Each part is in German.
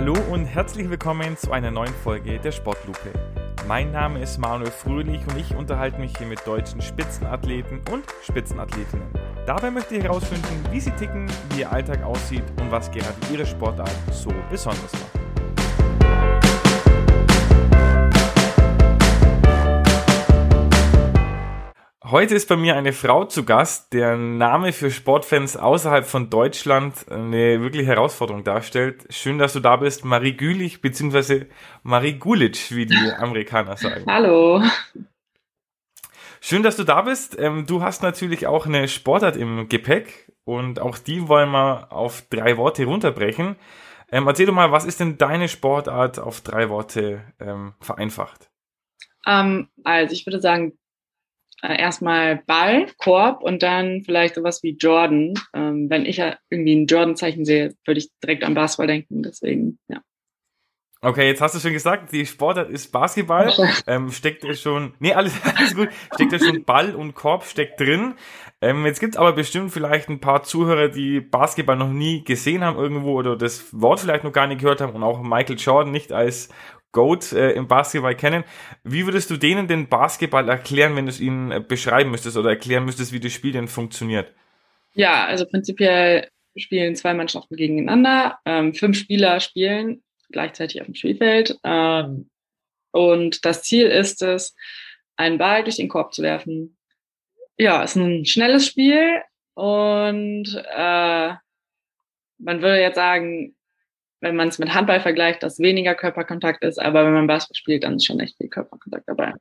Hallo und herzlich willkommen zu einer neuen Folge der Sportlupe. Mein Name ist Manuel Fröhlich und ich unterhalte mich hier mit deutschen Spitzenathleten und Spitzenathletinnen. Dabei möchte ich herausfinden, wie sie ticken, wie ihr Alltag aussieht und was gerade ihre Sportart so besonders macht. Heute ist bei mir eine Frau zu Gast, deren Name für Sportfans außerhalb von Deutschland eine wirkliche Herausforderung darstellt. Schön, dass du da bist, Marie Gülich, beziehungsweise Marie Gulic, wie die Amerikaner sagen. Hallo. Schön, dass du da bist. Ähm, du hast natürlich auch eine Sportart im Gepäck und auch die wollen wir auf drei Worte runterbrechen. Ähm, erzähl doch mal, was ist denn deine Sportart auf drei Worte ähm, vereinfacht? Also ich würde sagen, erstmal Ball, Korb und dann vielleicht sowas wie Jordan. Ähm, wenn ich ja irgendwie ein Jordan-Zeichen sehe, würde ich direkt an Basketball denken. Deswegen, ja. Okay, jetzt hast du schon gesagt, die Sportart ist Basketball. Ähm, steckt ja schon, nee, alles, alles gut, steckt ja schon Ball und Korb steckt drin. Ähm, jetzt gibt's aber bestimmt vielleicht ein paar Zuhörer, die Basketball noch nie gesehen haben irgendwo oder das Wort vielleicht noch gar nicht gehört haben und auch Michael Jordan nicht als Goat äh, im Basketball kennen. Wie würdest du denen den Basketball erklären, wenn du es ihnen äh, beschreiben müsstest oder erklären müsstest, wie das Spiel denn funktioniert? Ja, also prinzipiell spielen zwei Mannschaften gegeneinander. Ähm, fünf Spieler spielen gleichzeitig auf dem Spielfeld. Ähm, und das Ziel ist es, einen Ball durch den Korb zu werfen. Ja, es ist ein schnelles Spiel und äh, man würde jetzt sagen, wenn man es mit Handball vergleicht, dass weniger Körperkontakt ist, aber wenn man Basketball spielt, dann ist schon echt viel Körperkontakt dabei.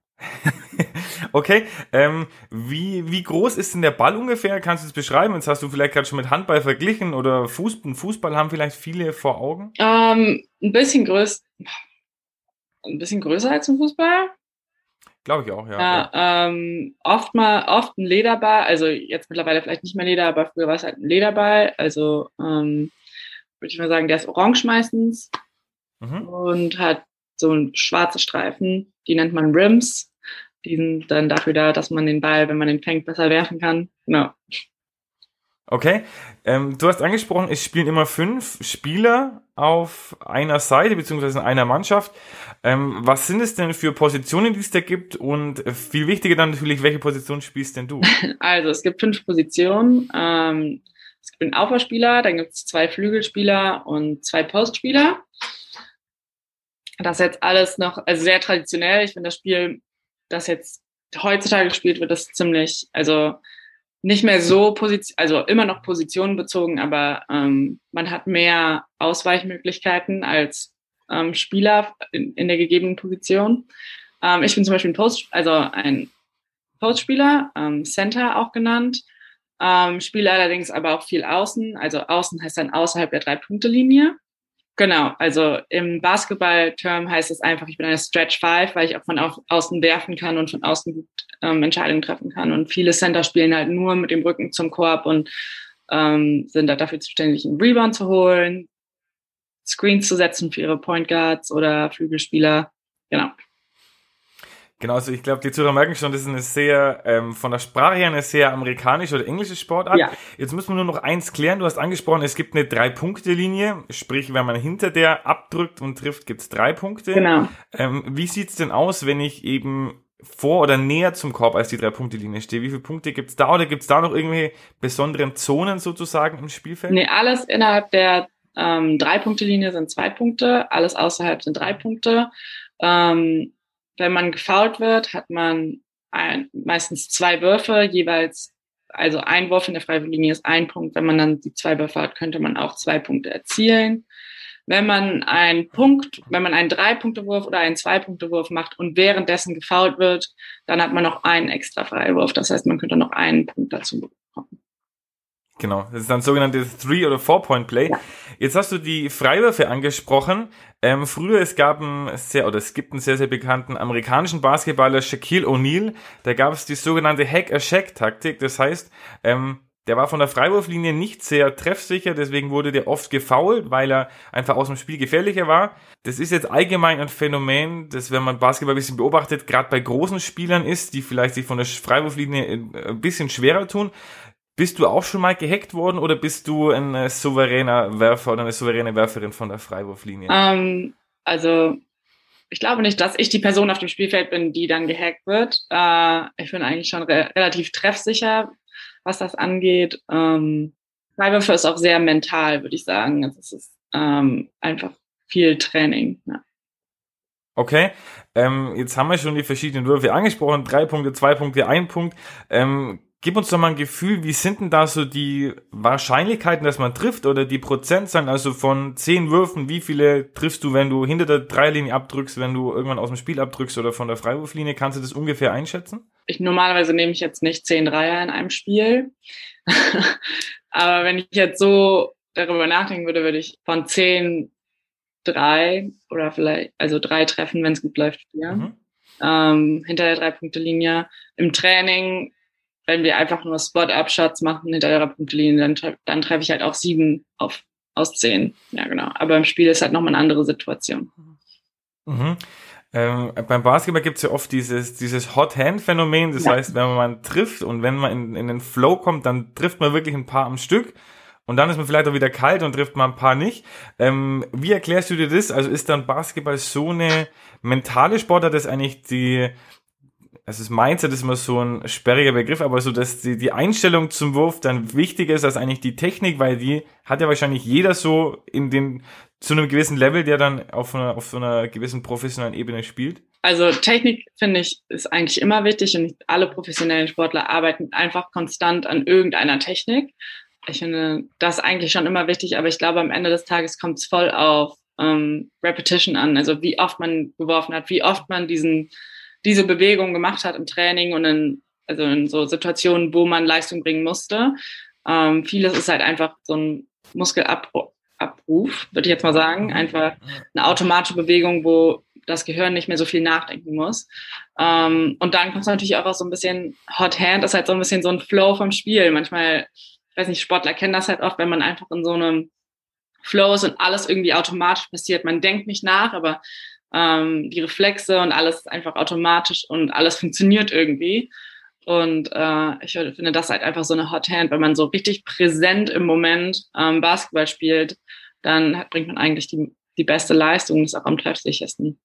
okay, ähm, wie, wie groß ist denn der Ball ungefähr? Kannst du es beschreiben? Jetzt hast du vielleicht gerade schon mit Handball verglichen oder Fußball, Fußball haben vielleicht viele vor Augen? Ähm, ein bisschen größer, ein bisschen größer als ein Fußball. Glaube ich auch, ja. ja, ja. Ähm, oft mal, oft ein Lederball, also jetzt mittlerweile vielleicht nicht mehr Leder, aber früher war es halt ein Lederball, also ähm, würde ich mal sagen, der ist orange meistens mhm. und hat so schwarze Streifen, die nennt man Rims. Die sind dann dafür da, dass man den Ball, wenn man den fängt, besser werfen kann. Genau. Okay, ähm, du hast angesprochen, es spielen immer fünf Spieler auf einer Seite beziehungsweise in einer Mannschaft. Ähm, was sind es denn für Positionen, die es da gibt? Und viel wichtiger dann natürlich, welche Position spielst denn du? Also es gibt fünf Positionen. Ähm, gibt einen Aufbauspieler, dann gibt es zwei Flügelspieler und zwei Postspieler. Das ist jetzt alles noch, also sehr traditionell. Ich finde das Spiel, das jetzt heutzutage gespielt wird, ist ziemlich, also nicht mehr so position, also immer noch positionenbezogen, aber ähm, man hat mehr Ausweichmöglichkeiten als ähm, Spieler in, in der gegebenen Position. Ähm, ich bin zum Beispiel ein Post, also ein Postspieler, ähm, Center auch genannt. Ähm, spiele allerdings aber auch viel außen. Also außen heißt dann außerhalb der Drei-Punkte-Linie. Genau, also im Basketball-Term heißt es einfach, ich bin eine Stretch Five, weil ich auch von außen werfen kann und von außen gut ähm, Entscheidungen treffen kann. Und viele Center spielen halt nur mit dem Rücken zum Korb und ähm, sind da dafür zuständig, einen Rebound zu holen, Screens zu setzen für ihre Point Guards oder Flügelspieler. Genau. Genau, also ich glaube, die Zuhörer merken schon, das ist eine sehr, ähm, von der Sprache her eine sehr amerikanische oder englische Sportart. Ja. Jetzt müssen wir nur noch eins klären. Du hast angesprochen, es gibt eine Drei-Punkte-Linie. Sprich, wenn man hinter der abdrückt und trifft, gibt's drei Punkte. Genau. Ähm, wie sieht's denn aus, wenn ich eben vor oder näher zum Korb als die Drei-Punkte-Linie stehe? Wie viele Punkte gibt's da oder gibt's da noch irgendwelche besonderen Zonen sozusagen im Spielfeld? Nee, alles innerhalb der ähm, Drei-Punkte-Linie sind zwei Punkte, alles außerhalb sind drei Punkte. Ähm, wenn man gefault wird, hat man ein, meistens zwei Würfe, jeweils, also ein Wurf in der Freiwilligen ist ein Punkt. Wenn man dann die zwei Würfe hat, könnte man auch zwei Punkte erzielen. Wenn man einen Punkt, wenn man einen Drei-Punkte-Wurf oder einen Zwei-Punkte-Wurf macht und währenddessen gefault wird, dann hat man noch einen extra Freiwurf. Das heißt, man könnte noch einen Punkt dazu. Genau, das ist dann sogenanntes Three- oder Four-Point-Play. Ja. Jetzt hast du die Freiwürfe angesprochen. Ähm, früher, es gab einen sehr, oder es gibt einen sehr, sehr bekannten amerikanischen Basketballer, Shaquille O'Neal. Da gab es die sogenannte Hack-a-Shack-Taktik. Das heißt, ähm, der war von der Freiwurflinie nicht sehr treffsicher, deswegen wurde der oft gefoult, weil er einfach aus dem Spiel gefährlicher war. Das ist jetzt allgemein ein Phänomen, das, wenn man Basketball ein bisschen beobachtet, gerade bei großen Spielern ist, die vielleicht sich von der Freiwurflinie ein bisschen schwerer tun. Bist du auch schon mal gehackt worden oder bist du ein äh, souveräner Werfer oder eine souveräne Werferin von der Freiwurflinie? Ähm, also ich glaube nicht, dass ich die Person auf dem Spielfeld bin, die dann gehackt wird. Äh, ich bin eigentlich schon re relativ treffsicher, was das angeht. Ähm, Freiwürfe ist auch sehr mental, würde ich sagen. Also es ist ähm, einfach viel Training. Ja. Okay, ähm, jetzt haben wir schon die verschiedenen Würfe angesprochen. Drei Punkte, zwei Punkte, ein Punkt. Ähm, Gib uns doch mal ein Gefühl, wie sind denn da so die Wahrscheinlichkeiten, dass man trifft oder die Prozentzahlen, also von zehn Würfen, wie viele triffst du, wenn du hinter der Dreilinie abdrückst, wenn du irgendwann aus dem Spiel abdrückst oder von der Freiwurflinie? Kannst du das ungefähr einschätzen? Ich normalerweise nehme ich jetzt nicht zehn Dreier in einem Spiel. Aber wenn ich jetzt so darüber nachdenken würde, würde ich von zehn drei oder vielleicht, also drei treffen, wenn es gut läuft, ja. Mhm. Ähm, hinter der Drei-Punkte-Linie. Im Training wenn wir einfach nur Spot-Up-Shots machen hinter der Punktlinie, dann, dann treffe ich halt auch sieben auf, aus zehn. Ja, genau. Aber im Spiel ist halt nochmal eine andere Situation. Mhm. Ähm, beim Basketball gibt es ja oft dieses, dieses Hot-Hand-Phänomen. Das ja. heißt, wenn man trifft und wenn man in, in den Flow kommt, dann trifft man wirklich ein paar am Stück. Und dann ist man vielleicht auch wieder kalt und trifft mal ein paar nicht. Ähm, wie erklärst du dir das? Also ist dann Basketball so eine mentale Sportart, dass eigentlich die, also das Mindset ist immer so ein sperriger Begriff, aber so, dass die, die Einstellung zum Wurf dann wichtiger ist als eigentlich die Technik, weil die hat ja wahrscheinlich jeder so in den, zu einem gewissen Level, der dann auf einer, auf so einer gewissen professionellen Ebene spielt. Also Technik, finde ich, ist eigentlich immer wichtig und alle professionellen Sportler arbeiten einfach konstant an irgendeiner Technik. Ich finde das eigentlich schon immer wichtig, aber ich glaube, am Ende des Tages kommt es voll auf ähm, Repetition an, also wie oft man geworfen hat, wie oft man diesen diese Bewegung gemacht hat im Training und in, also in so Situationen, wo man Leistung bringen musste. Ähm, vieles ist halt einfach so ein Muskelabruf, würde ich jetzt mal sagen. Mhm. Einfach eine automatische Bewegung, wo das Gehirn nicht mehr so viel nachdenken muss. Ähm, und dann kommt es natürlich auch aus so ein bisschen Hot Hand, ist halt so ein bisschen so ein Flow vom Spiel. Manchmal, ich weiß nicht, Sportler kennen das halt oft, wenn man einfach in so einem Flow ist und alles irgendwie automatisch passiert. Man denkt nicht nach, aber ähm, die Reflexe und alles einfach automatisch und alles funktioniert irgendwie. Und äh, ich finde das halt einfach so eine Hot Hand, wenn man so richtig präsent im Moment ähm, Basketball spielt, dann hat, bringt man eigentlich die, die beste Leistung, ist auch am treffsichersten.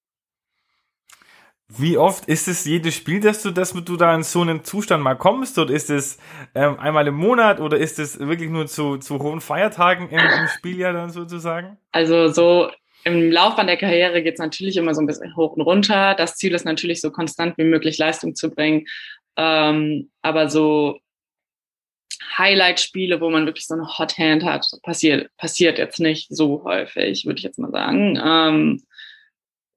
Wie oft ist es jedes Spiel, dass du, dass du da in so einen Zustand mal kommst? Oder ist es ähm, einmal im Monat oder ist es wirklich nur zu, zu hohen Feiertagen im, im Spieljahr dann sozusagen? Also so im Laufbahn der Karriere geht es natürlich immer so ein bisschen hoch und runter. Das Ziel ist natürlich, so konstant wie möglich Leistung zu bringen. Ähm, aber so Highlight-Spiele, wo man wirklich so eine Hot Hand hat, passiert, passiert jetzt nicht so häufig, würde ich jetzt mal sagen. Ähm,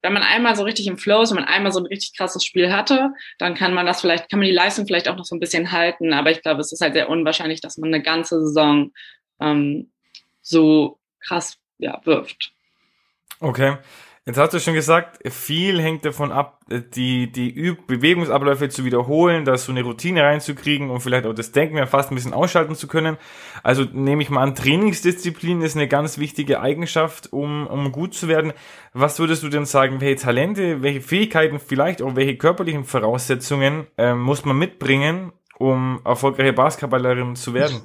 wenn man einmal so richtig im Flow ist, wenn man einmal so ein richtig krasses Spiel hatte, dann kann man das vielleicht, kann man die Leistung vielleicht auch noch so ein bisschen halten. Aber ich glaube, es ist halt sehr unwahrscheinlich, dass man eine ganze Saison ähm, so krass ja, wirft. Okay. Jetzt hast du schon gesagt, viel hängt davon ab, die, die Üb Bewegungsabläufe zu wiederholen, da so eine Routine reinzukriegen und vielleicht auch das Denken ja fast ein bisschen ausschalten zu können. Also nehme ich mal an, Trainingsdisziplin ist eine ganz wichtige Eigenschaft, um, um gut zu werden. Was würdest du denn sagen, welche Talente, welche Fähigkeiten, vielleicht auch welche körperlichen Voraussetzungen äh, muss man mitbringen, um erfolgreiche Basketballerin zu werden?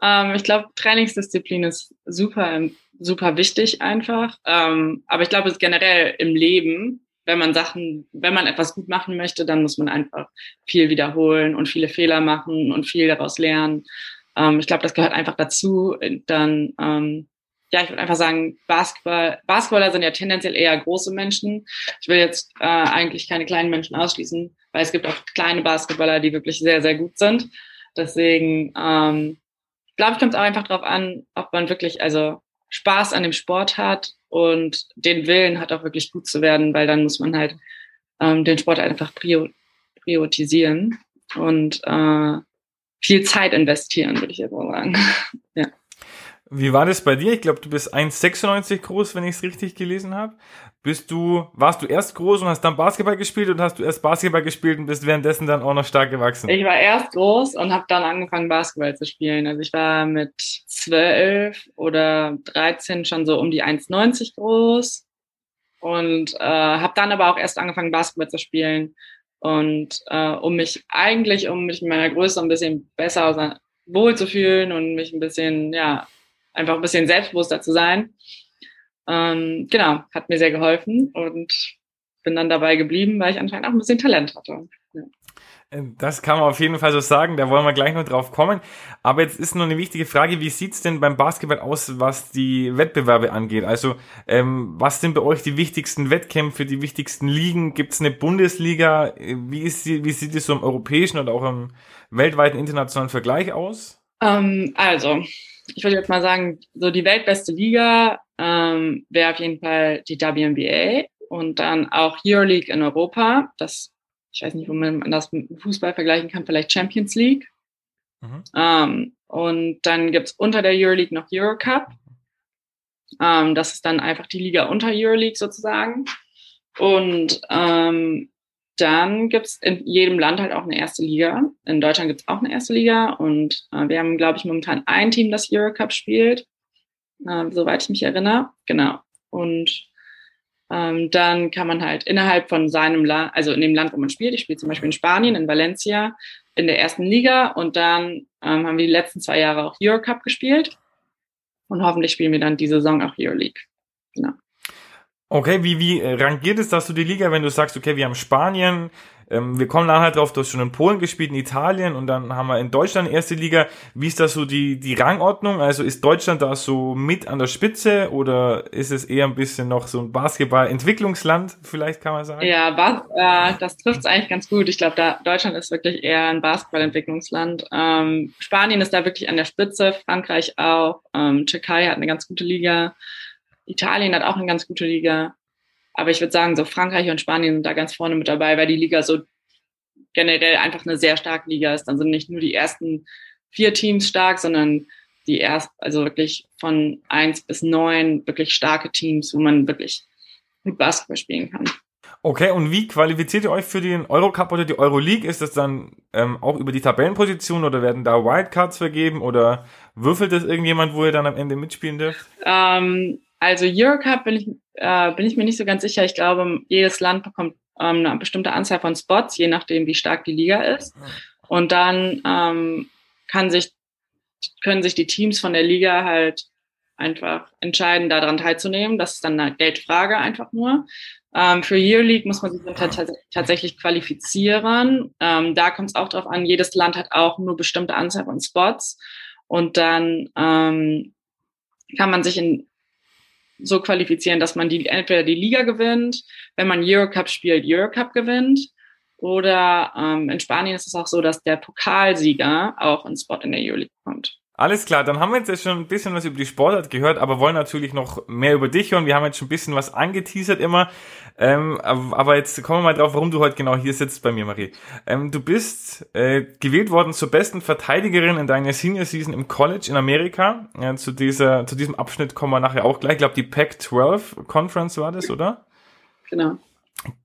Ähm, ich glaube, Trainingsdisziplin ist super, super wichtig einfach. Ähm, aber ich glaube, es generell im Leben, wenn man Sachen, wenn man etwas gut machen möchte, dann muss man einfach viel wiederholen und viele Fehler machen und viel daraus lernen. Ähm, ich glaube, das gehört einfach dazu. Dann, ähm, ja, ich würde einfach sagen, Basketball, Basketballer sind ja tendenziell eher große Menschen. Ich will jetzt äh, eigentlich keine kleinen Menschen ausschließen, weil es gibt auch kleine Basketballer, die wirklich sehr, sehr gut sind. Deswegen ähm, glaube ich, kommt es auch einfach darauf an, ob man wirklich also Spaß an dem Sport hat und den Willen hat, auch wirklich gut zu werden, weil dann muss man halt ähm, den Sport einfach priorisieren und äh, viel Zeit investieren, würde ich jetzt mal sagen. Wie war das bei dir? Ich glaube, du bist 1,96 groß, wenn ich es richtig gelesen habe. Bist du, warst du erst groß und hast dann Basketball gespielt und hast du erst Basketball gespielt und bist währenddessen dann auch noch stark gewachsen? Ich war erst groß und habe dann angefangen Basketball zu spielen. Also ich war mit 12 oder 13 schon so um die 1,90 groß und äh, habe dann aber auch erst angefangen Basketball zu spielen und äh, um mich eigentlich, um mich mit meiner Größe ein bisschen besser wohl zu fühlen und mich ein bisschen, ja, einfach ein bisschen selbstbewusster zu sein. Ähm, genau, hat mir sehr geholfen und bin dann dabei geblieben, weil ich anscheinend auch ein bisschen Talent hatte. Ja. Das kann man auf jeden Fall so sagen, da wollen wir gleich noch drauf kommen. Aber jetzt ist noch eine wichtige Frage, wie sieht's denn beim Basketball aus, was die Wettbewerbe angeht? Also ähm, was sind bei euch die wichtigsten Wettkämpfe, die wichtigsten Ligen? Gibt's eine Bundesliga? Wie, ist die, wie sieht es so im europäischen oder auch im weltweiten internationalen Vergleich aus? Ähm, also, ich würde jetzt mal sagen, so die weltbeste Liga ähm, wäre auf jeden Fall die WNBA und dann auch Euroleague in Europa. Das ich weiß nicht, wo man das mit Fußball vergleichen kann, vielleicht Champions League. Mhm. Ähm, und dann gibt's unter der Euroleague noch Eurocup. Ähm, das ist dann einfach die Liga unter Euroleague sozusagen. Und ähm, dann gibt's in jedem Land halt auch eine erste Liga. In Deutschland gibt's auch eine erste Liga und äh, wir haben, glaube ich, momentan ein Team, das Eurocup spielt, äh, soweit ich mich erinnere. Genau. Und ähm, dann kann man halt innerhalb von seinem Land, also in dem Land, wo man spielt, ich spiele zum Beispiel in Spanien, in Valencia, in der ersten Liga und dann ähm, haben wir die letzten zwei Jahre auch Eurocup gespielt und hoffentlich spielen wir dann die Saison auch Euroleague. Genau. Okay, wie, wie rangiert es das du die Liga, wenn du sagst, okay, wir haben Spanien, ähm, wir kommen nachher drauf, du hast schon in Polen gespielt, in Italien und dann haben wir in Deutschland erste Liga. Wie ist das so die, die Rangordnung? Also ist Deutschland da so mit an der Spitze oder ist es eher ein bisschen noch so ein Basketball-Entwicklungsland, vielleicht kann man sagen? Ja, Bas äh, das trifft es eigentlich ganz gut. Ich glaube, da Deutschland ist wirklich eher ein Basketball-Entwicklungsland. Ähm, Spanien ist da wirklich an der Spitze, Frankreich auch, ähm, Türkei hat eine ganz gute Liga, Italien hat auch eine ganz gute Liga. Aber ich würde sagen, so Frankreich und Spanien sind da ganz vorne mit dabei, weil die Liga so generell einfach eine sehr starke Liga ist. Dann sind nicht nur die ersten vier Teams stark, sondern die erst, also wirklich von eins bis neun wirklich starke Teams, wo man wirklich gut Basketball spielen kann. Okay, und wie qualifiziert ihr euch für den Eurocup oder die Euroleague? Ist das dann ähm, auch über die Tabellenposition oder werden da Wildcards vergeben oder würfelt das irgendjemand, wo ihr dann am Ende mitspielen dürft? Ähm, also Eurocup bin ich, äh, bin ich mir nicht so ganz sicher. Ich glaube, jedes Land bekommt ähm, eine bestimmte Anzahl von Spots, je nachdem, wie stark die Liga ist. Und dann ähm, kann sich, können sich die Teams von der Liga halt einfach entscheiden, daran teilzunehmen. Das ist dann eine Geldfrage einfach nur. Ähm, für Year League muss man sich dann tatsächlich qualifizieren. Ähm, da kommt es auch darauf an, jedes Land hat auch nur bestimmte Anzahl von Spots. Und dann ähm, kann man sich in so qualifizieren, dass man die, entweder die Liga gewinnt, wenn man Eurocup spielt, Eurocup gewinnt. Oder ähm, in Spanien ist es auch so, dass der Pokalsieger auch einen Spot in der Euroleague bekommt. Alles klar, dann haben wir jetzt schon ein bisschen was über die Sportart gehört, aber wollen natürlich noch mehr über dich hören. Wir haben jetzt schon ein bisschen was angeteasert immer. Ähm, aber jetzt kommen wir mal drauf, warum du heute genau hier sitzt bei mir, Marie. Ähm, du bist äh, gewählt worden zur besten Verteidigerin in deiner Senior Season im College in Amerika. Ja, zu, dieser, zu diesem Abschnitt kommen wir nachher auch gleich. Ich glaube, die Pac-12 Conference war das, oder? Genau.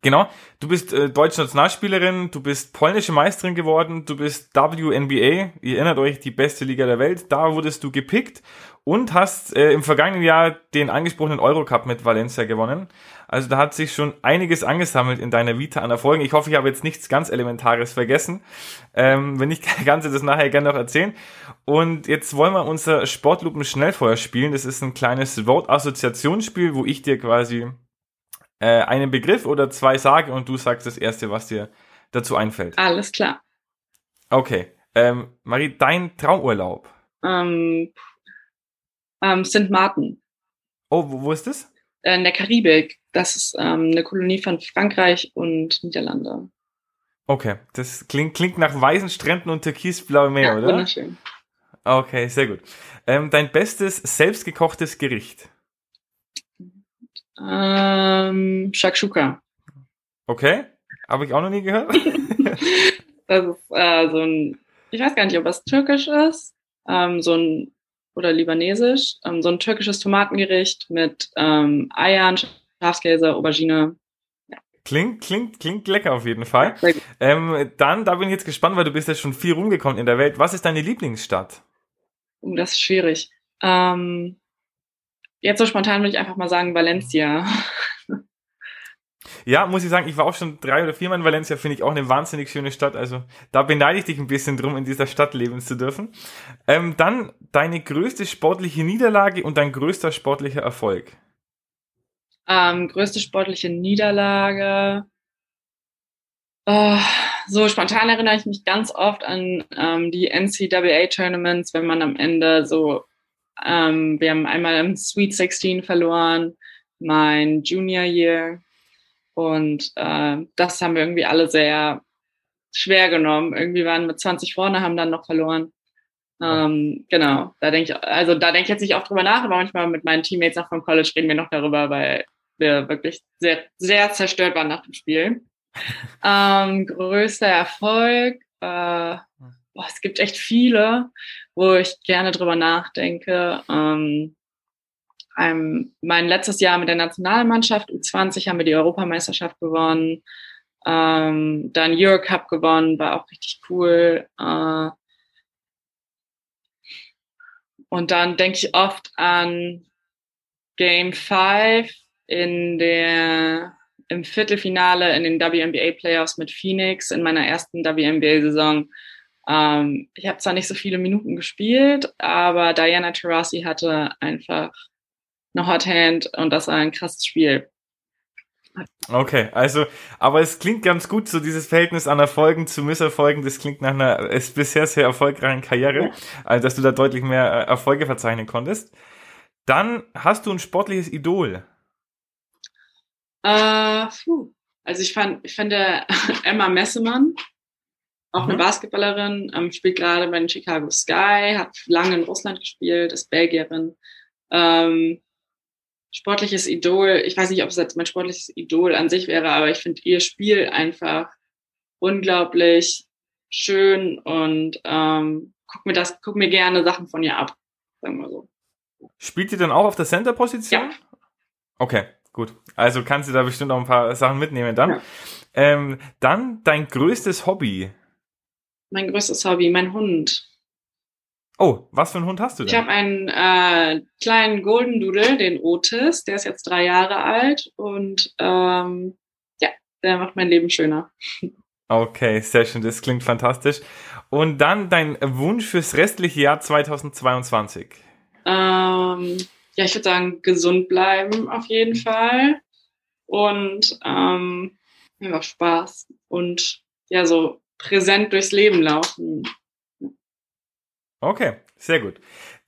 Genau, du bist äh, deutsche Nationalspielerin, du bist polnische Meisterin geworden, du bist WNBA, ihr erinnert euch, die beste Liga der Welt, da wurdest du gepickt und hast äh, im vergangenen Jahr den angesprochenen Eurocup mit Valencia gewonnen. Also da hat sich schon einiges angesammelt in deiner Vita an Erfolgen. Ich hoffe, ich habe jetzt nichts ganz Elementares vergessen. Ähm, wenn nicht, kann ich das nachher gerne noch erzählen. Und jetzt wollen wir unser Sportlupen Schnellfeuer spielen. Das ist ein kleines Vote-Assoziationsspiel, wo ich dir quasi äh, einen Begriff oder zwei sage und du sagst das erste, was dir dazu einfällt. Alles klar. Okay. Ähm, Marie, dein Traumurlaub? Ähm, ähm, St. Martin. Oh, wo, wo ist das? In der Karibik. Das ist ähm, eine Kolonie von Frankreich und Niederlande. Okay, das klingt, klingt nach weißen Stränden und türkisblauem Meer, ja, oder? Wunderschön. Okay, sehr gut. Ähm, dein bestes selbstgekochtes Gericht? Ähm, Shakshuka. Okay, habe ich auch noch nie gehört. das ist äh, so ein, ich weiß gar nicht, ob das türkisch ist, ähm, so ein oder libanesisch, ähm, so ein türkisches Tomatengericht mit ähm, Eiern, Schafskäse, Aubergine. Ja. Klingt, klingt, klingt lecker auf jeden Fall. Ähm, dann, da bin ich jetzt gespannt, weil du bist ja schon viel rumgekommen in der Welt. Was ist deine Lieblingsstadt? Oh, das ist schwierig. Ähm, Jetzt so spontan würde ich einfach mal sagen Valencia. Ja, muss ich sagen, ich war auch schon drei oder viermal in Valencia, finde ich auch eine wahnsinnig schöne Stadt. Also da beneide ich dich ein bisschen drum, in dieser Stadt leben zu dürfen. Ähm, dann deine größte sportliche Niederlage und dein größter sportlicher Erfolg. Ähm, größte sportliche Niederlage. Oh, so spontan erinnere ich mich ganz oft an ähm, die NCAA-Tournaments, wenn man am Ende so, ähm, wir haben einmal im Sweet 16 verloren, mein Junior Year. Und äh, das haben wir irgendwie alle sehr schwer genommen. Irgendwie waren wir 20 vorne, haben dann noch verloren. Ähm, genau, da denke ich, also da denke ich jetzt nicht oft drüber nach, aber manchmal mit meinen Teammates nach vom College reden wir noch darüber, weil wir wirklich sehr, sehr zerstört waren nach dem Spiel. ähm, größter Erfolg, äh, boah, es gibt echt viele, wo ich gerne drüber nachdenke. Ähm, ähm, mein letztes Jahr mit der Nationalmannschaft, U20, haben wir die Europameisterschaft gewonnen. Ähm, dann Eurocup gewonnen, war auch richtig cool. Äh, und dann denke ich oft an Game 5 in der, im Viertelfinale in den WNBA Playoffs mit Phoenix in meiner ersten WNBA-Saison. Ähm, ich habe zwar nicht so viele Minuten gespielt, aber Diana Taurasi hatte einfach eine Hot Hand und das war ein krasses Spiel. Okay, also, aber es klingt ganz gut, so dieses Verhältnis an Erfolgen zu Misserfolgen, das klingt nach einer ist bisher sehr erfolgreichen Karriere, ja. also dass du da deutlich mehr äh, Erfolge verzeichnen konntest. Dann hast du ein sportliches Idol. Äh, puh. Also ich fand, ich fand Emma Messemann, auch mhm. eine Basketballerin, ähm, spielt gerade bei den Chicago Sky, hat lange in Russland gespielt, ist Belgierin. Ähm, sportliches Idol, ich weiß nicht, ob es jetzt mein sportliches Idol an sich wäre, aber ich finde ihr Spiel einfach unglaublich schön und ähm, guck mir das, guck mir gerne Sachen von ihr ab, sagen wir so. Spielt ihr dann auch auf der Center-Position? Ja. Okay, gut. Also kannst du da bestimmt auch ein paar Sachen mitnehmen dann. Ja. Ähm, dann dein größtes Hobby. Mein größtes Hobby, mein Hund. Oh, was für einen Hund hast du denn? Ich habe einen äh, kleinen Golden Doodle, den Otis, der ist jetzt drei Jahre alt und ähm, ja, der macht mein Leben schöner. Okay, sehr schön, das klingt fantastisch. Und dann dein Wunsch fürs restliche Jahr 2022? Ähm, ja, ich würde sagen, gesund bleiben auf jeden Fall und ähm, einfach Spaß und ja, so präsent durchs Leben laufen. Okay, sehr gut.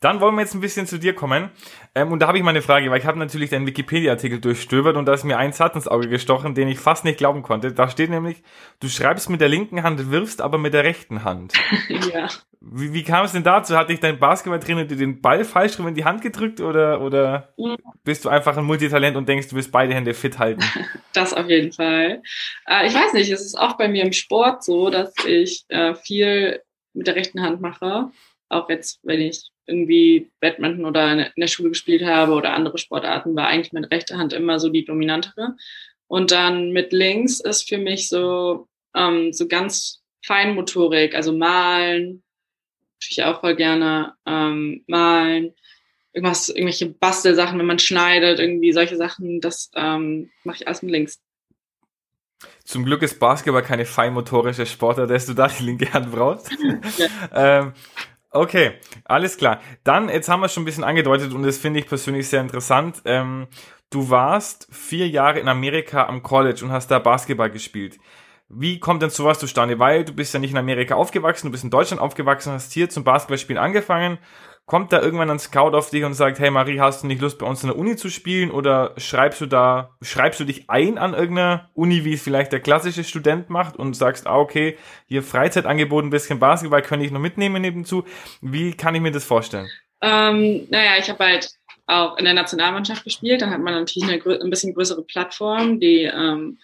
Dann wollen wir jetzt ein bisschen zu dir kommen. Ähm, und da habe ich mal eine Frage, weil ich habe natürlich deinen Wikipedia-Artikel durchstöbert und da ist mir ein Satz ins Auge gestochen, den ich fast nicht glauben konnte. Da steht nämlich, du schreibst mit der linken Hand, wirfst aber mit der rechten Hand. ja. Wie, wie kam es denn dazu? Hat dich dein Basketballtrainer dir den Ball falsch rum in die Hand gedrückt oder, oder bist du einfach ein Multitalent und denkst, du willst beide Hände fit halten? Das auf jeden Fall. Äh, ich weiß nicht, es ist auch bei mir im Sport so, dass ich äh, viel mit der rechten Hand mache auch jetzt, wenn ich irgendwie Badminton oder in der Schule gespielt habe oder andere Sportarten, war eigentlich meine rechte Hand immer so die dominantere. Und dann mit links ist für mich so, ähm, so ganz Feinmotorik, also malen, ich auch voll gerne ähm, malen, irgendwas, irgendwelche Bastelsachen, wenn man schneidet, irgendwie solche Sachen, das ähm, mache ich alles mit links. Zum Glück ist Basketball keine feinmotorische Sportart, dass du da die linke Hand brauchst. Ja. ähm, Okay, alles klar. Dann, jetzt haben wir es schon ein bisschen angedeutet und das finde ich persönlich sehr interessant. Ähm, du warst vier Jahre in Amerika am College und hast da Basketball gespielt. Wie kommt denn sowas zustande? Weil du bist ja nicht in Amerika aufgewachsen, du bist in Deutschland aufgewachsen, hast hier zum Basketballspielen angefangen kommt da irgendwann ein Scout auf dich und sagt, hey Marie, hast du nicht Lust bei uns in der Uni zu spielen oder schreibst du da, schreibst du dich ein an irgendeiner Uni, wie es vielleicht der klassische Student macht und sagst, ah, okay, hier Freizeitangebot, ein bisschen Basketball könnte ich noch mitnehmen nebenzu. Wie kann ich mir das vorstellen? Ähm, naja, ich habe halt auch in der Nationalmannschaft gespielt, dann hat man natürlich eine ein bisschen größere Plattform, die ähm,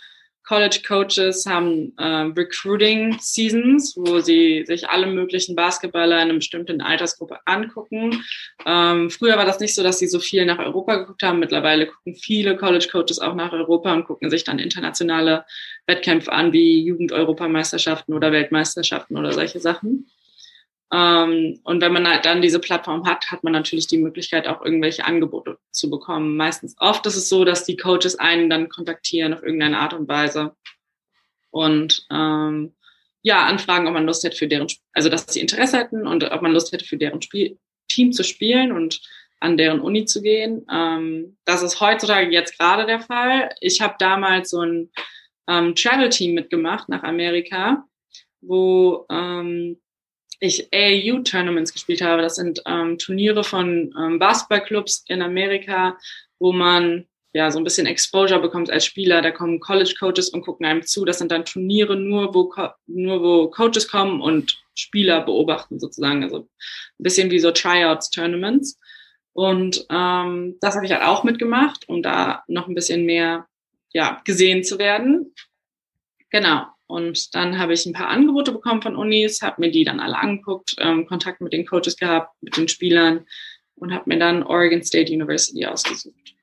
College Coaches haben äh, Recruiting Seasons, wo sie sich alle möglichen Basketballer in einer bestimmten Altersgruppe angucken. Ähm, früher war das nicht so, dass sie so viel nach Europa geguckt haben. Mittlerweile gucken viele College Coaches auch nach Europa und gucken sich dann internationale Wettkämpfe an, wie Jugend-Europameisterschaften oder Weltmeisterschaften oder solche Sachen. Ähm, und wenn man halt dann diese Plattform hat, hat man natürlich die Möglichkeit, auch irgendwelche Angebote zu bekommen. Meistens oft ist es so, dass die Coaches einen dann kontaktieren auf irgendeine Art und Weise und ähm, ja, anfragen, ob man Lust hätte für deren, also dass sie Interesse hätten und ob man Lust hätte für deren Spiel, Team zu spielen und an deren Uni zu gehen. Ähm, das ist heutzutage jetzt gerade der Fall. Ich habe damals so ein ähm, Travel-Team mitgemacht nach Amerika, wo ähm, ich AAU-Tournaments gespielt habe. Das sind ähm, Turniere von ähm, Basketballclubs in Amerika, wo man ja so ein bisschen Exposure bekommt als Spieler. Da kommen College-Coaches und gucken einem zu. Das sind dann Turniere nur, wo, nur wo Coaches kommen und Spieler beobachten sozusagen. Also ein bisschen wie so Tryouts-Tournaments. Und ähm, das habe ich halt auch mitgemacht, um da noch ein bisschen mehr ja, gesehen zu werden. Genau. Und dann habe ich ein paar Angebote bekommen von Unis, habe mir die dann alle angeguckt, ähm, Kontakt mit den Coaches gehabt, mit den Spielern und habe mir dann Oregon State University ausgesucht.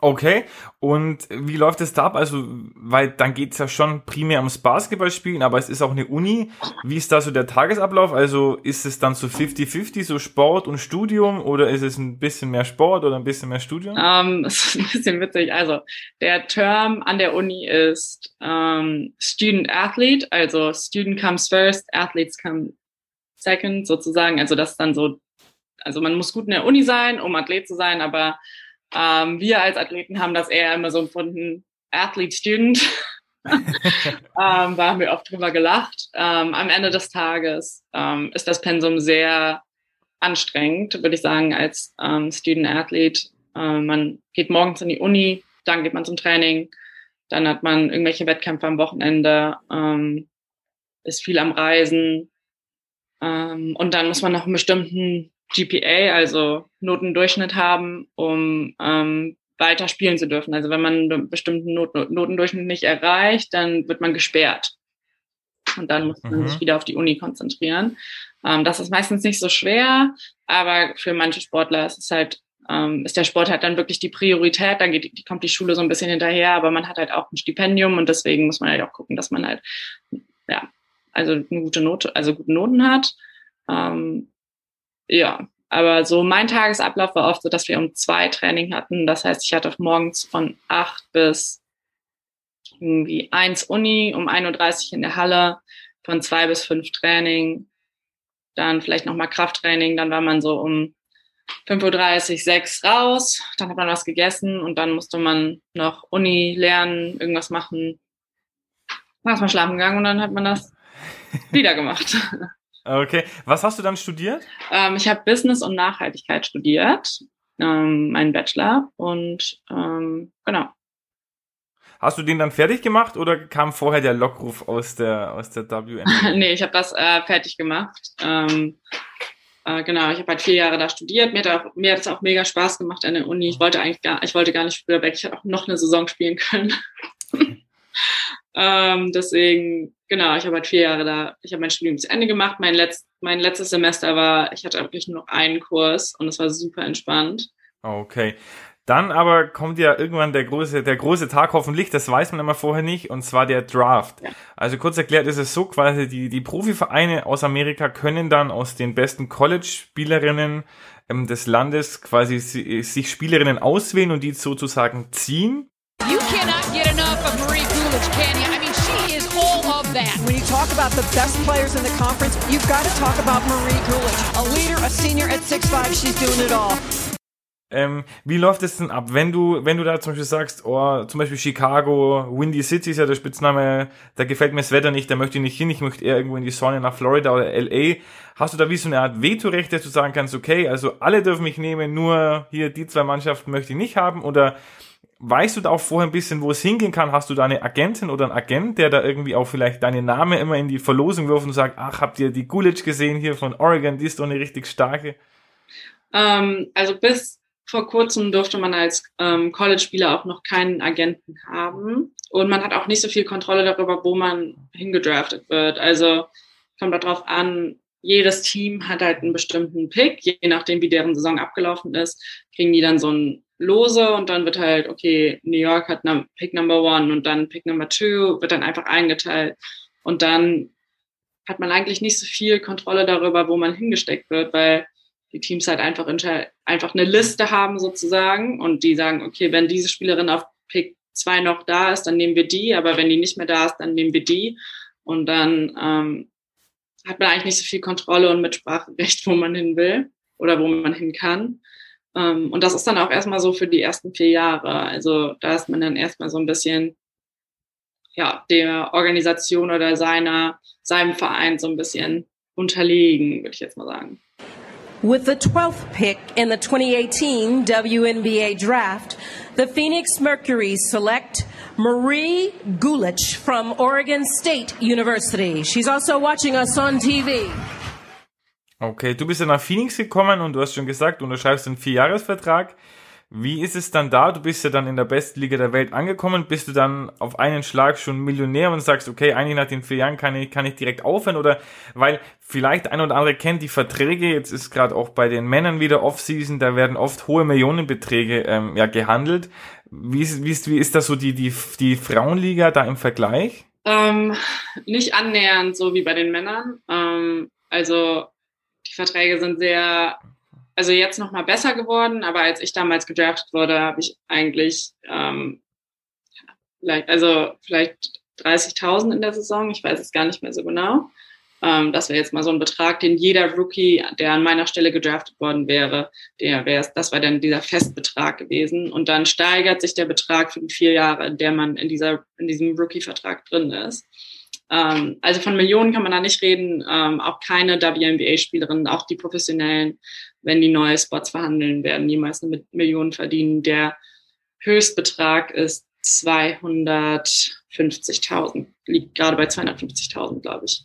Okay, und wie läuft es da ab? Also, weil dann geht's ja schon primär ums Basketballspielen, aber es ist auch eine Uni. Wie ist da so der Tagesablauf? Also ist es dann so 50-50, so Sport und Studium oder ist es ein bisschen mehr Sport oder ein bisschen mehr Studium? Um, ähm, das ist ein bisschen witzig. Also der Term an der Uni ist um, ähm, Student Athlete, also Student comes first, Athletes come second sozusagen. Also das ist dann so, also man muss gut in der Uni sein, um Athlet zu sein, aber ähm, wir als Athleten haben das eher immer so empfunden, Athlete Student. ähm, da haben wir oft drüber gelacht. Ähm, am Ende des Tages ähm, ist das Pensum sehr anstrengend, würde ich sagen, als ähm, Student Athlete. Ähm, man geht morgens in die Uni, dann geht man zum Training, dann hat man irgendwelche Wettkämpfe am Wochenende, ähm, ist viel am Reisen und dann muss man noch einen bestimmten GPA, also Notendurchschnitt haben, um ähm, weiter spielen zu dürfen. Also wenn man einen bestimmten Not Notendurchschnitt nicht erreicht, dann wird man gesperrt. Und dann muss man mhm. sich wieder auf die Uni konzentrieren. Ähm, das ist meistens nicht so schwer, aber für manche Sportler ist es halt, ähm, ist der Sport halt dann wirklich die Priorität. Dann geht, die, kommt die Schule so ein bisschen hinterher, aber man hat halt auch ein Stipendium und deswegen muss man halt auch gucken, dass man halt, ja, also eine gute Note, also gute Noten hat. Ähm, ja, aber so mein Tagesablauf war oft so, dass wir um zwei Training hatten. Das heißt, ich hatte morgens von acht bis irgendwie eins Uni, um 1.30 Uhr in der Halle, von zwei bis fünf Training, dann vielleicht nochmal Krafttraining, dann war man so um 5.30 Uhr, 6 raus, dann hat man was gegessen und dann musste man noch Uni lernen, irgendwas machen. Dann ist man schlafen gegangen und dann hat man das wieder gemacht. Okay. Was hast du dann studiert? Ähm, ich habe Business und Nachhaltigkeit studiert, ähm, meinen Bachelor. Und ähm, genau. Hast du den dann fertig gemacht oder kam vorher der Lockruf aus der, aus der WNBA? nee, ich habe das äh, fertig gemacht. Ähm, äh, genau, ich habe halt vier Jahre da studiert. Mir hat, auch, mir hat es auch mega Spaß gemacht an der Uni. Ich wollte eigentlich gar, ich wollte gar nicht früher weg. Ich hätte auch noch eine Saison spielen können. Ähm, deswegen, genau, ich habe halt vier Jahre da, ich habe mein Studium zu Ende gemacht. Mein, letzt, mein letztes Semester war, ich hatte wirklich nur noch einen Kurs und es war super entspannt. Okay. Dann aber kommt ja irgendwann der große, der große Tag hoffentlich, das weiß man immer vorher nicht, und zwar der Draft. Ja. Also kurz erklärt ist es so, quasi die, die Profivereine aus Amerika können dann aus den besten College-Spielerinnen ähm, des Landes quasi sich Spielerinnen auswählen und die sozusagen ziehen. You cannot get enough of Marie Coolidge, can you? that. When you talk about the best players in the conference, you've got to talk about Marie Coolidge. A leader, a senior at 6'5", she's doing it all. Ähm, wie läuft es denn ab, wenn du, wenn du da zum Beispiel sagst, oh, zum Beispiel Chicago, Windy City ist ja der Spitzname, da gefällt mir das Wetter nicht, da möchte ich nicht hin, ich möchte eher irgendwo in die Sonne nach Florida oder LA. Hast du da wie so eine Art Vetorecht, dass du sagen kannst, okay, also alle dürfen mich nehmen, nur hier die zwei Mannschaften möchte ich nicht haben oder Weißt du da auch vorher ein bisschen, wo es hingehen kann? Hast du da eine Agentin oder einen Agent, der da irgendwie auch vielleicht deinen Namen immer in die Verlosung wirft und sagt, ach, habt ihr die Gulic gesehen hier von Oregon, die ist doch eine richtig starke? Ähm, also bis vor kurzem durfte man als ähm, College-Spieler auch noch keinen Agenten haben. Und man hat auch nicht so viel Kontrolle darüber, wo man hingedraftet wird. Also kommt darauf an, jedes Team hat halt einen bestimmten Pick, je nachdem, wie deren Saison abgelaufen ist, kriegen die dann so ein Lose und dann wird halt, okay, New York hat Pick Number One und dann Pick Number Two wird dann einfach eingeteilt. Und dann hat man eigentlich nicht so viel Kontrolle darüber, wo man hingesteckt wird, weil die Teams halt einfach, einfach eine Liste haben sozusagen und die sagen, okay, wenn diese Spielerin auf Pick 2 noch da ist, dann nehmen wir die, aber wenn die nicht mehr da ist, dann nehmen wir die. Und dann ähm, hat man eigentlich nicht so viel Kontrolle und Mitspracherecht, wo man hin will oder wo man hin kann. Ähm, und das ist dann auch erstmal so für die ersten vier Jahre. Also da ist man dann erstmal so ein bisschen ja, der Organisation oder seiner, seinem Verein so ein bisschen unterlegen, würde ich jetzt mal sagen. With the 12th pick in the 2018 WNBA draft, the Phoenix Mercury select Marie Gulich from Oregon State University. She's also watching us on TV. Okay, du bist ja nach Phoenix gekommen und du hast schon gesagt, du unterschreibst einen Vierjahresvertrag. Wie ist es dann da? Du bist ja dann in der besten Liga der Welt angekommen. Bist du dann auf einen Schlag schon Millionär und sagst, okay, eigentlich nach den vier Jahren kann ich, kann ich direkt aufhören? Oder weil vielleicht ein oder andere kennt die Verträge, jetzt ist gerade auch bei den Männern wieder Off-Season, da werden oft hohe Millionenbeträge ähm, ja, gehandelt. Wie ist, wie, ist, wie ist das so die, die, die Frauenliga da im Vergleich? Ähm, nicht annähernd so wie bei den Männern. Ähm, also Verträge sind sehr also jetzt noch mal besser geworden, aber als ich damals gedraftet wurde, habe ich eigentlich ähm, vielleicht, also vielleicht 30.000 in der Saison, ich weiß es gar nicht mehr so genau. Ähm, das wäre jetzt mal so ein Betrag, den jeder Rookie, der an meiner Stelle gedraftet worden wäre, der wäre, das war dann dieser Festbetrag gewesen. Und dann steigert sich der Betrag für die vier Jahre, in der man in dieser, in diesem Rookie-Vertrag drin ist. Ähm, also von Millionen kann man da nicht reden, ähm, auch keine WNBA-Spielerinnen, auch die Professionellen, wenn die neue Spots verhandeln, werden niemals eine Million verdienen. Der Höchstbetrag ist 250.000, liegt gerade bei 250.000, glaube ich.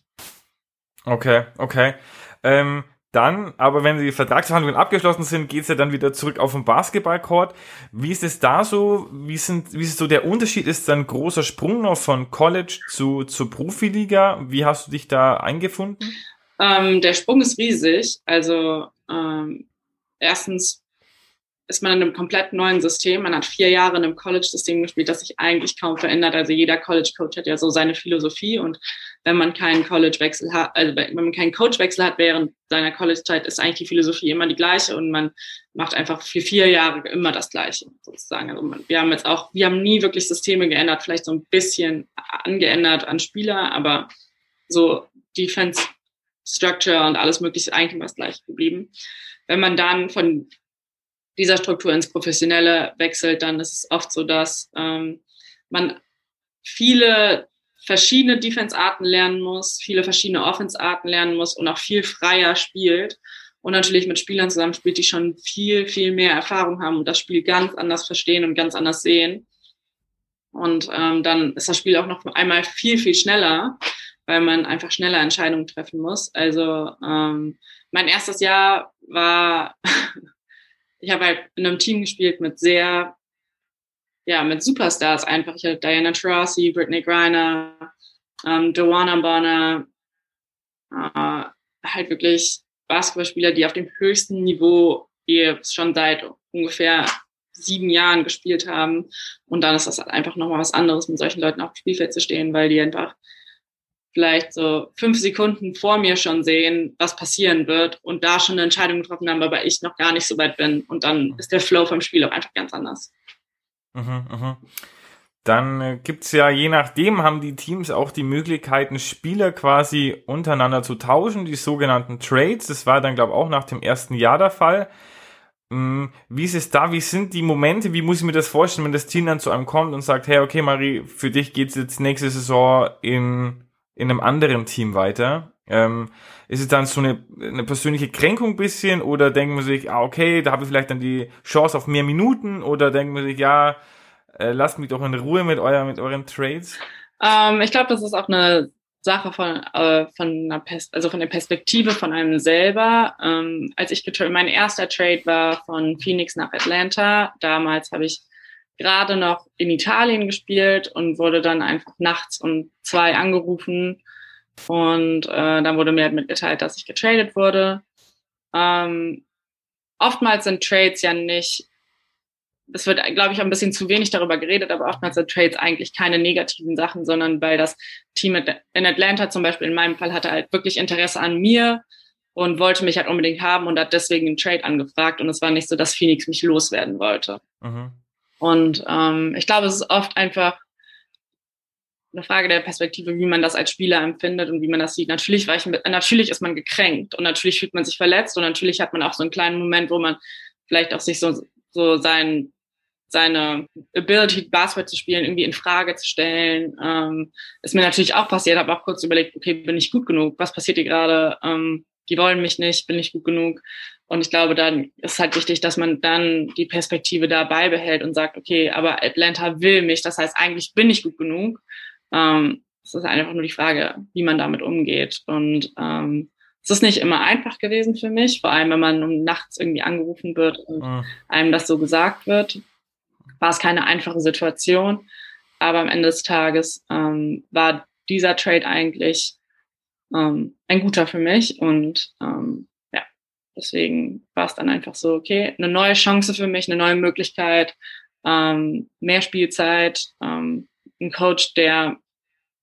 Okay, okay. Ähm, dann, aber wenn die Vertragsverhandlungen abgeschlossen sind, geht's ja dann wieder zurück auf den Basketballcourt. Wie ist es da so? Wie, sind, wie ist so der Unterschied? Ist da ein großer Sprung noch von College zu, zur Profiliga? Wie hast du dich da eingefunden? Ähm, der Sprung ist riesig. Also ähm, erstens ist man in einem komplett neuen System. Man hat vier Jahre in einem College-System gespielt, das sich eigentlich kaum verändert. Also jeder College-Coach hat ja so seine Philosophie und wenn man keinen College-Wechsel hat, also wenn man keinen Coach-Wechsel hat während seiner College-Zeit, ist eigentlich die Philosophie immer die gleiche und man macht einfach für vier Jahre immer das Gleiche sozusagen. Also man, wir haben jetzt auch, wir haben nie wirklich Systeme geändert, vielleicht so ein bisschen angeändert an Spieler, aber so Defense Structure und alles Mögliche ist eigentlich immer das gleiche geblieben. Wenn man dann von dieser Struktur ins Professionelle wechselt, dann ist es oft so, dass ähm, man viele verschiedene Defense-Arten lernen muss, viele verschiedene Offense-Arten lernen muss und auch viel freier spielt und natürlich mit Spielern zusammenspielt, die schon viel, viel mehr Erfahrung haben und das Spiel ganz anders verstehen und ganz anders sehen. Und ähm, dann ist das Spiel auch noch einmal viel, viel schneller, weil man einfach schneller Entscheidungen treffen muss. Also ähm, mein erstes Jahr war ich habe halt in einem Team gespielt mit sehr, ja, mit Superstars einfach. Ich hatte Diana Taurasi, Brittany Griner, ähm, Joanna Bonner, äh, halt wirklich Basketballspieler, die auf dem höchsten Niveau jetzt schon seit ungefähr sieben Jahren gespielt haben. Und dann ist das halt einfach nochmal was anderes, mit solchen Leuten auf dem Spielfeld zu stehen, weil die einfach vielleicht so fünf Sekunden vor mir schon sehen, was passieren wird und da schon eine Entscheidung getroffen haben, aber ich noch gar nicht so weit bin. Und dann ist der Flow vom Spiel auch einfach ganz anders. Mhm, mh. Dann äh, gibt's ja, je nachdem, haben die Teams auch die Möglichkeiten, Spieler quasi untereinander zu tauschen, die sogenannten Trades. Das war dann, glaube ich, auch nach dem ersten Jahr der Fall. Ähm, wie ist es da? Wie sind die Momente? Wie muss ich mir das vorstellen, wenn das Team dann zu einem kommt und sagt, hey, okay, Marie, für dich geht's jetzt nächste Saison in in einem anderen Team weiter. Ähm, ist es dann so eine, eine persönliche Kränkung bisschen oder denken man sich, ah, okay, da habe ich vielleicht dann die Chance auf mehr Minuten oder denken man sich, ja, äh, lasst mich doch in Ruhe mit, euer, mit euren Trades? Ähm, ich glaube, das ist auch eine Sache von, äh, von einer Pers also von der Perspektive von einem selber. Ähm, als ich mein erster Trade war von Phoenix nach Atlanta. Damals habe ich gerade noch in Italien gespielt und wurde dann einfach nachts um zwei angerufen und äh, dann wurde mir halt mitgeteilt, dass ich getradet wurde. Ähm, oftmals sind Trades ja nicht, es wird, glaube ich, ein bisschen zu wenig darüber geredet, aber oftmals sind Trades eigentlich keine negativen Sachen, sondern weil das Team in Atlanta zum Beispiel in meinem Fall hatte halt wirklich Interesse an mir und wollte mich halt unbedingt haben und hat deswegen einen Trade angefragt. Und es war nicht so, dass Phoenix mich loswerden wollte. Mhm. Und ähm, ich glaube, es ist oft einfach eine Frage der Perspektive, wie man das als Spieler empfindet und wie man das sieht. Natürlich, ich, natürlich ist man gekränkt und natürlich fühlt man sich verletzt und natürlich hat man auch so einen kleinen Moment, wo man vielleicht auch sich so, so sein, seine Ability, Basketball zu spielen, irgendwie in Frage zu stellen. Ähm, ist mir natürlich auch passiert, habe auch kurz überlegt, okay, bin ich gut genug? Was passiert hier gerade? Ähm, die wollen mich nicht, bin ich gut genug? Und ich glaube, dann ist halt wichtig, dass man dann die Perspektive da beibehält und sagt, okay, aber Atlanta will mich, das heißt, eigentlich bin ich gut genug. Ähm, es ist einfach nur die Frage, wie man damit umgeht. Und ähm, es ist nicht immer einfach gewesen für mich, vor allem wenn man um nachts irgendwie angerufen wird und mhm. einem das so gesagt wird, war es keine einfache Situation. Aber am Ende des Tages ähm, war dieser Trade eigentlich ähm, ein guter für mich und ähm, ja, deswegen war es dann einfach so, okay, eine neue Chance für mich, eine neue Möglichkeit, ähm, mehr Spielzeit, ähm, ein Coach, der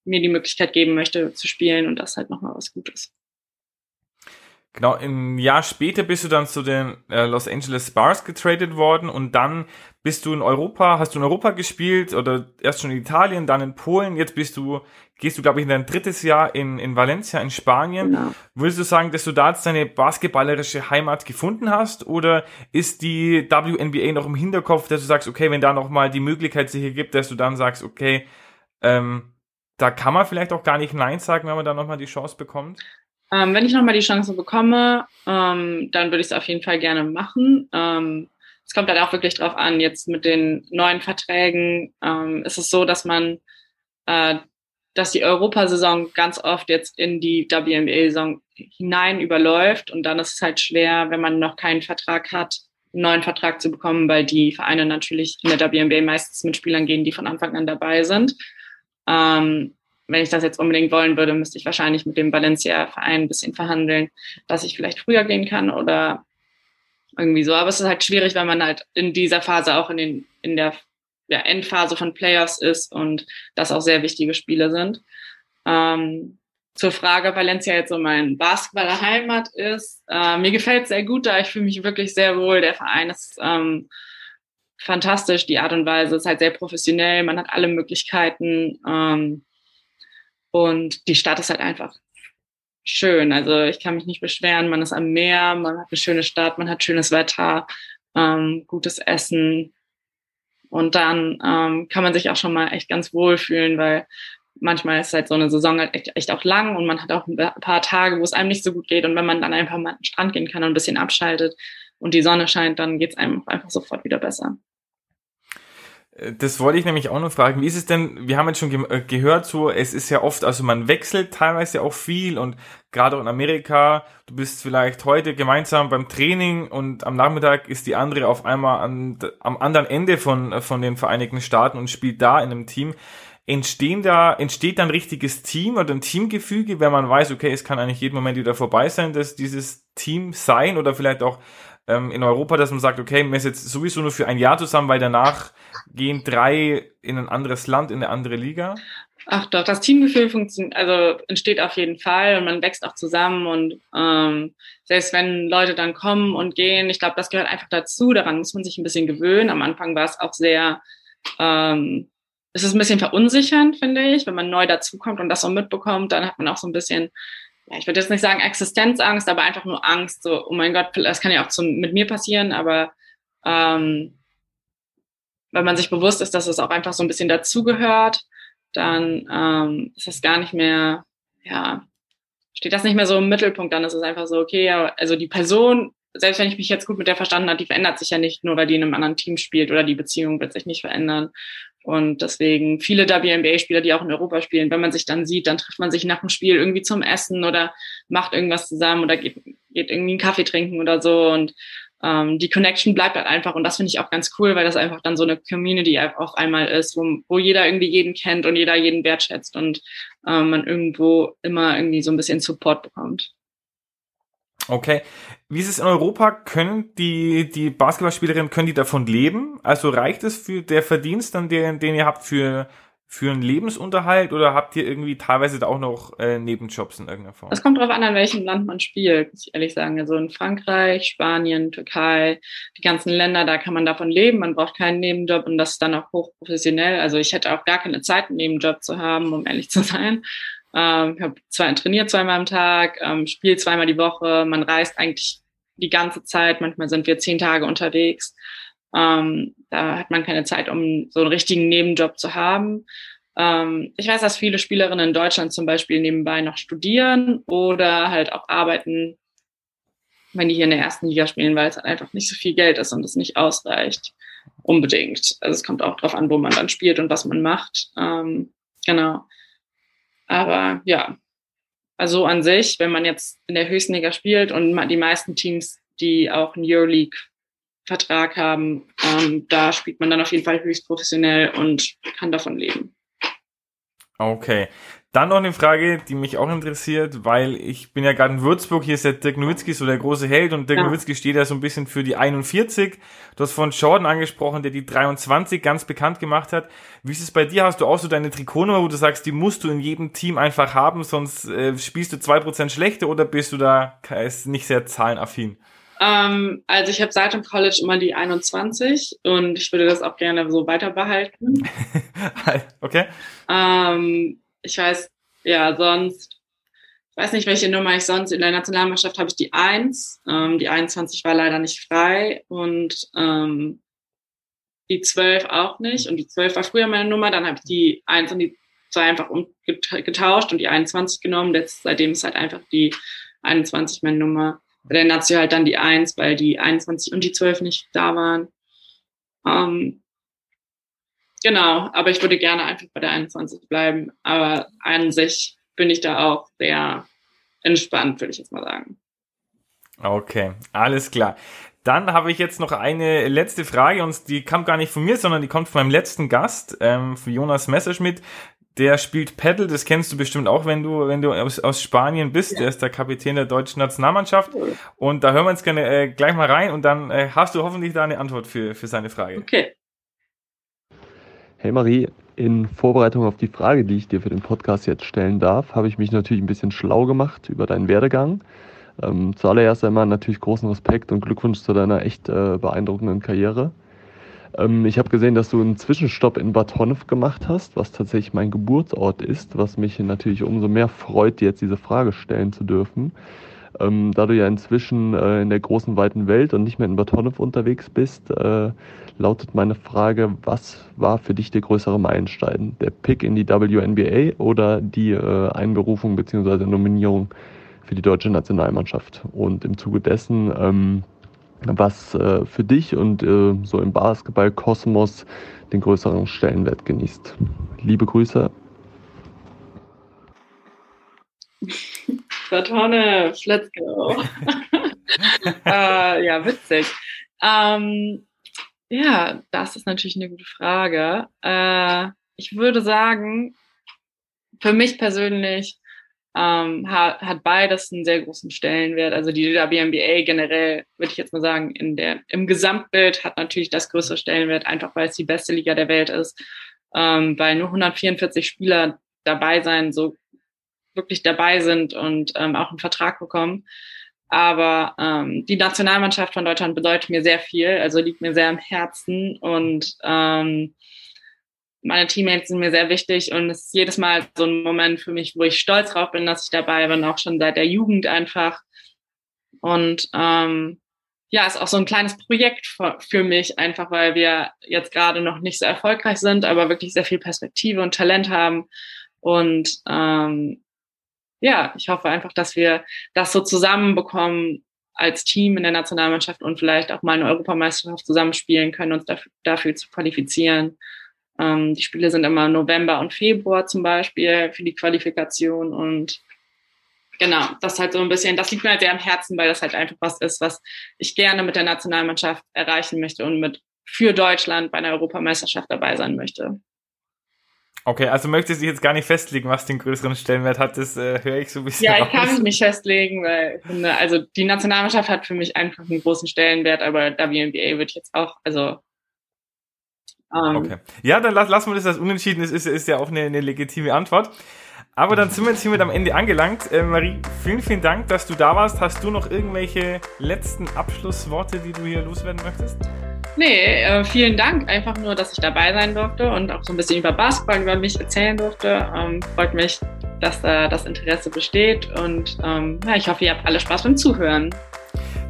mir die Möglichkeit geben möchte zu spielen und das halt nochmal was Gutes. Genau, ein Jahr später bist du dann zu den äh, Los Angeles Spars getradet worden und dann bist du in Europa, hast du in Europa gespielt oder erst schon in Italien, dann in Polen, jetzt bist du, gehst du, glaube ich, in dein drittes Jahr in, in Valencia in Spanien. Genau. Würdest du sagen, dass du da jetzt deine basketballerische Heimat gefunden hast oder ist die WNBA noch im Hinterkopf, dass du sagst, okay, wenn da nochmal die Möglichkeit sich hier gibt, dass du dann sagst, okay, ähm, da kann man vielleicht auch gar nicht Nein sagen, wenn man da nochmal die Chance bekommt? Ähm, wenn ich nochmal die Chance bekomme, ähm, dann würde ich es auf jeden Fall gerne machen. Ähm, es kommt halt auch wirklich drauf an, jetzt mit den neuen Verträgen ähm, ist es so, dass man, äh, dass die Europasaison ganz oft jetzt in die WNBA-Saison hinein überläuft und dann ist es halt schwer, wenn man noch keinen Vertrag hat, einen neuen Vertrag zu bekommen, weil die Vereine natürlich in der WNBA meistens mit Spielern gehen, die von Anfang an dabei sind. Ähm, wenn ich das jetzt unbedingt wollen würde, müsste ich wahrscheinlich mit dem Valencia-Verein ein bisschen verhandeln, dass ich vielleicht früher gehen kann oder irgendwie so. Aber es ist halt schwierig, wenn man halt in dieser Phase auch in, den, in der ja, Endphase von Playoffs ist und das auch sehr wichtige Spiele sind. Ähm, zur Frage, Valencia jetzt so mein Basketballer Heimat ist. Äh, mir gefällt es sehr gut da. Ich fühle mich wirklich sehr wohl. Der Verein ist ähm, fantastisch. Die Art und Weise ist halt sehr professionell. Man hat alle Möglichkeiten. Ähm, und die Stadt ist halt einfach schön. Also ich kann mich nicht beschweren. Man ist am Meer, man hat eine schöne Stadt, man hat schönes Wetter, ähm, gutes Essen. Und dann ähm, kann man sich auch schon mal echt ganz wohl fühlen, weil manchmal ist halt so eine Saison halt echt, echt auch lang und man hat auch ein paar Tage, wo es einem nicht so gut geht. Und wenn man dann einfach mal an den Strand gehen kann und ein bisschen abschaltet und die Sonne scheint, dann geht es einem einfach sofort wieder besser. Das wollte ich nämlich auch noch fragen. Wie ist es denn? Wir haben jetzt schon ge äh, gehört, so es ist ja oft, also man wechselt teilweise auch viel und gerade auch in Amerika, du bist vielleicht heute gemeinsam beim Training und am Nachmittag ist die andere auf einmal an, am anderen Ende von, von den Vereinigten Staaten und spielt da in einem Team. Entstehen da, entsteht dann ein richtiges Team oder ein Teamgefüge, wenn man weiß, okay, es kann eigentlich jeden Moment wieder vorbei sein, dass dieses Team sein oder vielleicht auch ähm, in Europa, dass man sagt, okay, man ist jetzt sowieso nur für ein Jahr zusammen, weil danach gehen drei in ein anderes Land, in eine andere Liga? Ach doch, das Teamgefühl funktioniert, also entsteht auf jeden Fall und man wächst auch zusammen und ähm, selbst wenn Leute dann kommen und gehen, ich glaube, das gehört einfach dazu, daran muss man sich ein bisschen gewöhnen. Am Anfang war es auch sehr, ähm, es ist ein bisschen verunsichernd, finde ich, wenn man neu dazukommt und das so mitbekommt, dann hat man auch so ein bisschen ja, ich würde jetzt nicht sagen Existenzangst, aber einfach nur Angst, so, oh mein Gott, das kann ja auch zum, mit mir passieren, aber ähm, wenn man sich bewusst ist, dass es auch einfach so ein bisschen dazugehört, dann ähm, ist das gar nicht mehr, ja, steht das nicht mehr so im Mittelpunkt, dann ist es einfach so, okay, also die Person, selbst wenn ich mich jetzt gut mit der verstanden habe, die verändert sich ja nicht, nur weil die in einem anderen Team spielt oder die Beziehung wird sich nicht verändern. Und deswegen viele WNBA-Spieler, die auch in Europa spielen, wenn man sich dann sieht, dann trifft man sich nach dem Spiel irgendwie zum Essen oder macht irgendwas zusammen oder geht, geht irgendwie einen Kaffee trinken oder so. Und ähm, die Connection bleibt halt einfach. Und das finde ich auch ganz cool, weil das einfach dann so eine Community auf einmal ist, wo, wo jeder irgendwie jeden kennt und jeder jeden wertschätzt und ähm, man irgendwo immer irgendwie so ein bisschen Support bekommt. Okay. Wie ist es in Europa? Können die, die Basketballspielerinnen, können die davon leben? Also reicht es für der Verdienst, dann den, den ihr habt für, für einen Lebensunterhalt oder habt ihr irgendwie teilweise da auch noch äh, Nebenjobs in irgendeiner Form? Es kommt darauf an, an welchem Land man spielt, muss ich ehrlich sagen. Also in Frankreich, Spanien, Türkei, die ganzen Länder, da kann man davon leben. Man braucht keinen Nebenjob und das ist dann auch hochprofessionell. Also ich hätte auch gar keine Zeit, einen Nebenjob zu haben, um ehrlich zu sein. Ähm, ich habe zwei, trainiert zweimal am Tag, ähm, spiele zweimal die Woche. Man reist eigentlich die ganze Zeit. Manchmal sind wir zehn Tage unterwegs. Ähm, da hat man keine Zeit, um so einen richtigen Nebenjob zu haben. Ähm, ich weiß, dass viele Spielerinnen in Deutschland zum Beispiel nebenbei noch studieren oder halt auch arbeiten, wenn die hier in der ersten Liga spielen, weil es halt einfach nicht so viel Geld ist und es nicht ausreicht. Unbedingt. Also es kommt auch darauf an, wo man dann spielt und was man macht. Ähm, genau. Aber ja, also an sich, wenn man jetzt in der höchsten Liga spielt und die meisten Teams, die auch einen Euroleague Vertrag haben, ähm, da spielt man dann auf jeden Fall höchst professionell und kann davon leben. Okay. Dann noch eine Frage, die mich auch interessiert, weil ich bin ja gerade in Würzburg, hier ist der Dirk Nowitzki so der große Held und Dirk ja. Nowitzki steht ja so ein bisschen für die 41. Du hast von Jordan angesprochen, der die 23 ganz bekannt gemacht hat. Wie ist es bei dir? Hast du auch so deine Trikotnummer, wo du sagst, die musst du in jedem Team einfach haben, sonst äh, spielst du zwei Prozent schlechter oder bist du da nicht sehr zahlenaffin? Ähm, also ich habe seit dem College immer die 21 und ich würde das auch gerne so weiter behalten. okay. Ähm, ich weiß, ja, sonst, ich weiß nicht, welche Nummer ich sonst, in der Nationalmannschaft habe ich die 1. Ähm, die 21 war leider nicht frei und ähm, die 12 auch nicht. Und die 12 war früher meine Nummer, dann habe ich die 1 und die 2 einfach getauscht und die 21 genommen. Jetzt, seitdem ist halt einfach die 21 meine Nummer. Bei der Nazi halt dann die 1, weil die 21 und die 12 nicht da waren. Ähm, genau, aber ich würde gerne einfach bei der 21 bleiben. Aber an sich bin ich da auch sehr entspannt, würde ich jetzt mal sagen. Okay, alles klar. Dann habe ich jetzt noch eine letzte Frage und die kam gar nicht von mir, sondern die kommt von meinem letzten Gast, ähm, von Jonas Messerschmidt der spielt Paddle, das kennst du bestimmt auch, wenn du, wenn du aus, aus Spanien bist. Ja. Der ist der Kapitän der deutschen Nationalmannschaft. Und da hören wir uns gerne äh, gleich mal rein und dann äh, hast du hoffentlich da eine Antwort für, für seine Frage. Okay. Hey Marie, in Vorbereitung auf die Frage, die ich dir für den Podcast jetzt stellen darf, habe ich mich natürlich ein bisschen schlau gemacht über deinen Werdegang. Ähm, zuallererst einmal natürlich großen Respekt und Glückwunsch zu deiner echt äh, beeindruckenden Karriere. Ähm, ich habe gesehen, dass du einen Zwischenstopp in Bad Honnef gemacht hast, was tatsächlich mein Geburtsort ist, was mich natürlich umso mehr freut, dir jetzt diese Frage stellen zu dürfen. Ähm, da du ja inzwischen äh, in der großen, weiten Welt und nicht mehr in Bad Honnef unterwegs bist, äh, lautet meine Frage, was war für dich der größere Meilenstein? Der Pick in die WNBA oder die äh, Einberufung bzw. Nominierung für die deutsche Nationalmannschaft? Und im Zuge dessen, ähm, was äh, für dich und äh, so im Basketball-Kosmos den größeren Stellenwert genießt. Liebe Grüße. Tonne, let's go. äh, ja, witzig. Ähm, ja, das ist natürlich eine gute Frage. Äh, ich würde sagen, für mich persönlich ähm, hat, hat beides einen sehr großen Stellenwert. Also die WNBA generell, würde ich jetzt mal sagen, in der, im Gesamtbild hat natürlich das größere Stellenwert, einfach weil es die beste Liga der Welt ist, ähm, weil nur 144 Spieler dabei sein, so wirklich dabei sind und ähm, auch einen Vertrag bekommen. Aber ähm, die Nationalmannschaft von Deutschland bedeutet mir sehr viel, also liegt mir sehr am Herzen und ähm, meine Teammates sind mir sehr wichtig und es ist jedes Mal so ein Moment für mich, wo ich stolz drauf bin, dass ich dabei bin, auch schon seit der Jugend einfach. Und ähm, ja, ist auch so ein kleines Projekt für, mich, einfach weil wir jetzt gerade noch nicht so erfolgreich sind, aber wirklich sehr viel Perspektive und Talent haben. Und ähm, ja, ich hoffe einfach, dass wir das so zusammenbekommen als Team in der Nationalmannschaft und vielleicht auch mal eine Europameisterschaft zusammenspielen können, uns dafür, dafür zu qualifizieren. Ähm, die Spiele sind immer November und Februar zum Beispiel für die Qualifikation und genau, das halt so ein bisschen, das liegt mir halt sehr am Herzen, weil das halt einfach was ist, was ich gerne mit der Nationalmannschaft erreichen möchte und mit für Deutschland bei einer Europameisterschaft dabei sein möchte. Okay, also möchtest du jetzt gar nicht festlegen, was den größeren Stellenwert hat, das äh, höre ich so ein bisschen. Ja, ich kann mich nicht festlegen, weil finde, also die Nationalmannschaft hat für mich einfach einen großen Stellenwert, aber WNBA ich jetzt auch, also okay. Ja, dann lassen wir das als unentschieden. Das ist, ist ja auch eine, eine legitime Antwort. Aber dann sind wir jetzt hiermit am Ende angelangt. Äh, Marie, vielen, vielen Dank, dass du da warst. Hast du noch irgendwelche letzten Abschlussworte, die du hier loswerden möchtest? Nee, äh, vielen Dank. Einfach nur, dass ich dabei sein durfte und auch so ein bisschen über Basketball, über mich erzählen durfte. Ähm, freut mich, dass da das Interesse besteht und ähm, ja, ich hoffe, ihr habt alle Spaß beim Zuhören.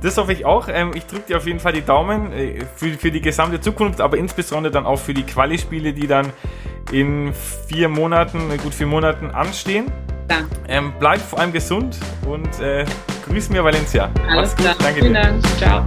Das hoffe ich auch. Ähm, ich drücke dir auf jeden Fall die Daumen äh, für, für die gesamte Zukunft, aber insbesondere dann auch für die Quali-Spiele, die dann in vier Monaten, äh, gut vier Monaten anstehen. Danke. Ähm, bleib vor allem gesund und äh, grüß mir Valencia. Alles Mach's gut. Klar. Danke Vielen dir. Dank. Ciao.